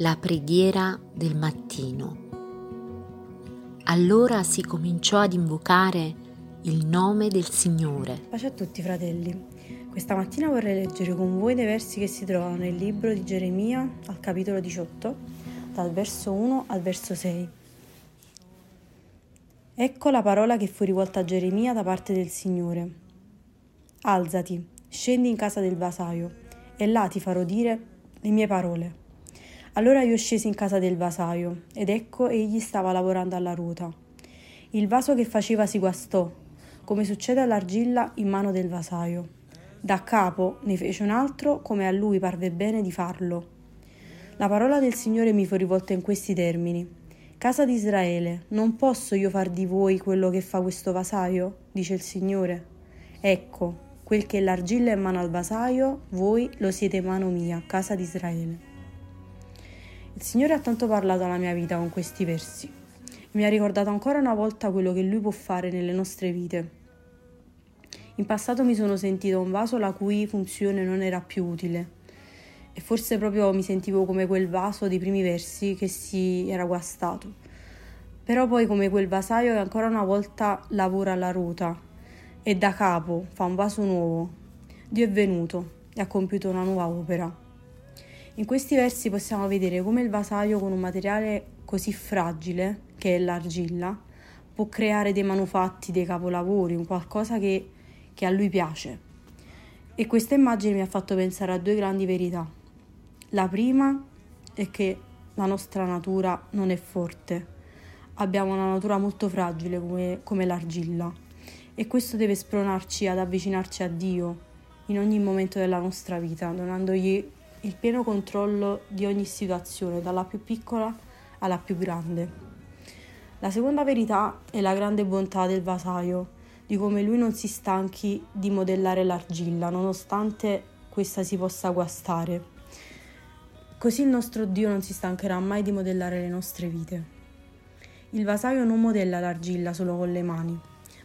la preghiera del mattino. Allora si cominciò ad invocare il nome del Signore. Pace a tutti fratelli. Questa mattina vorrei leggere con voi dei versi che si trovano nel libro di Geremia al capitolo 18, dal verso 1 al verso 6. Ecco la parola che fu rivolta a Geremia da parte del Signore. Alzati, scendi in casa del vasaio, e là ti farò dire le mie parole. Allora io scesi in casa del vasaio, ed ecco egli stava lavorando alla ruota. Il vaso che faceva si guastò, come succede all'argilla in mano del vasaio. Da capo ne fece un altro come a lui parve bene di farlo. La parola del Signore mi fu rivolta in questi termini. Casa di Israele, non posso io far di voi quello che fa questo vasaio? dice il Signore. Ecco, quel che l'argilla è in mano al vasaio, voi lo siete in mano mia, casa di Israele. Il Signore ha tanto parlato alla mia vita con questi versi. Mi ha ricordato ancora una volta quello che Lui può fare nelle nostre vite. In passato mi sono sentito un vaso la cui funzione non era più utile e forse proprio mi sentivo come quel vaso dei primi versi che si era guastato. Però poi come quel vasaio che ancora una volta lavora alla ruota e da capo fa un vaso nuovo. Dio è venuto e ha compiuto una nuova opera. In questi versi possiamo vedere come il vasaio con un materiale così fragile, che è l'argilla, può creare dei manufatti, dei capolavori, un qualcosa che, che a lui piace. E questa immagine mi ha fatto pensare a due grandi verità. La prima è che la nostra natura non è forte, abbiamo una natura molto fragile come, come l'argilla e questo deve spronarci ad avvicinarci a Dio in ogni momento della nostra vita, donandogli il pieno controllo di ogni situazione, dalla più piccola alla più grande. La seconda verità è la grande bontà del vasaio, di come lui non si stanchi di modellare l'argilla, nonostante questa si possa guastare. Così il nostro Dio non si stancherà mai di modellare le nostre vite. Il vasaio non modella l'argilla solo con le mani,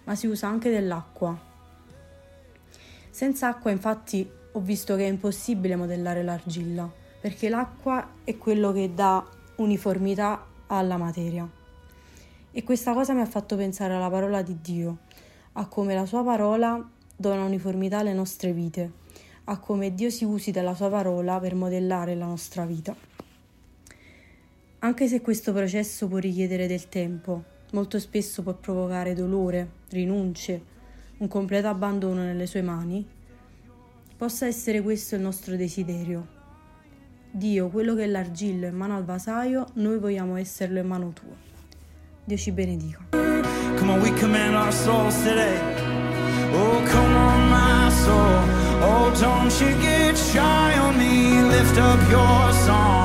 ma si usa anche dell'acqua. Senza acqua, infatti, ho visto che è impossibile modellare l'argilla, perché l'acqua è quello che dà uniformità alla materia. E questa cosa mi ha fatto pensare alla parola di Dio, a come la sua parola dona uniformità alle nostre vite, a come Dio si usi della sua parola per modellare la nostra vita. Anche se questo processo può richiedere del tempo, molto spesso può provocare dolore, rinunce, un completo abbandono nelle sue mani, Possa essere questo il nostro desiderio. Dio, quello che è l'argilla in mano al vasaio, noi vogliamo esserlo in mano tua. Dio ci benedica. Come on, we command our souls today. Oh, come on, my soul. Oh, don't you get shy on me. Lift up your song.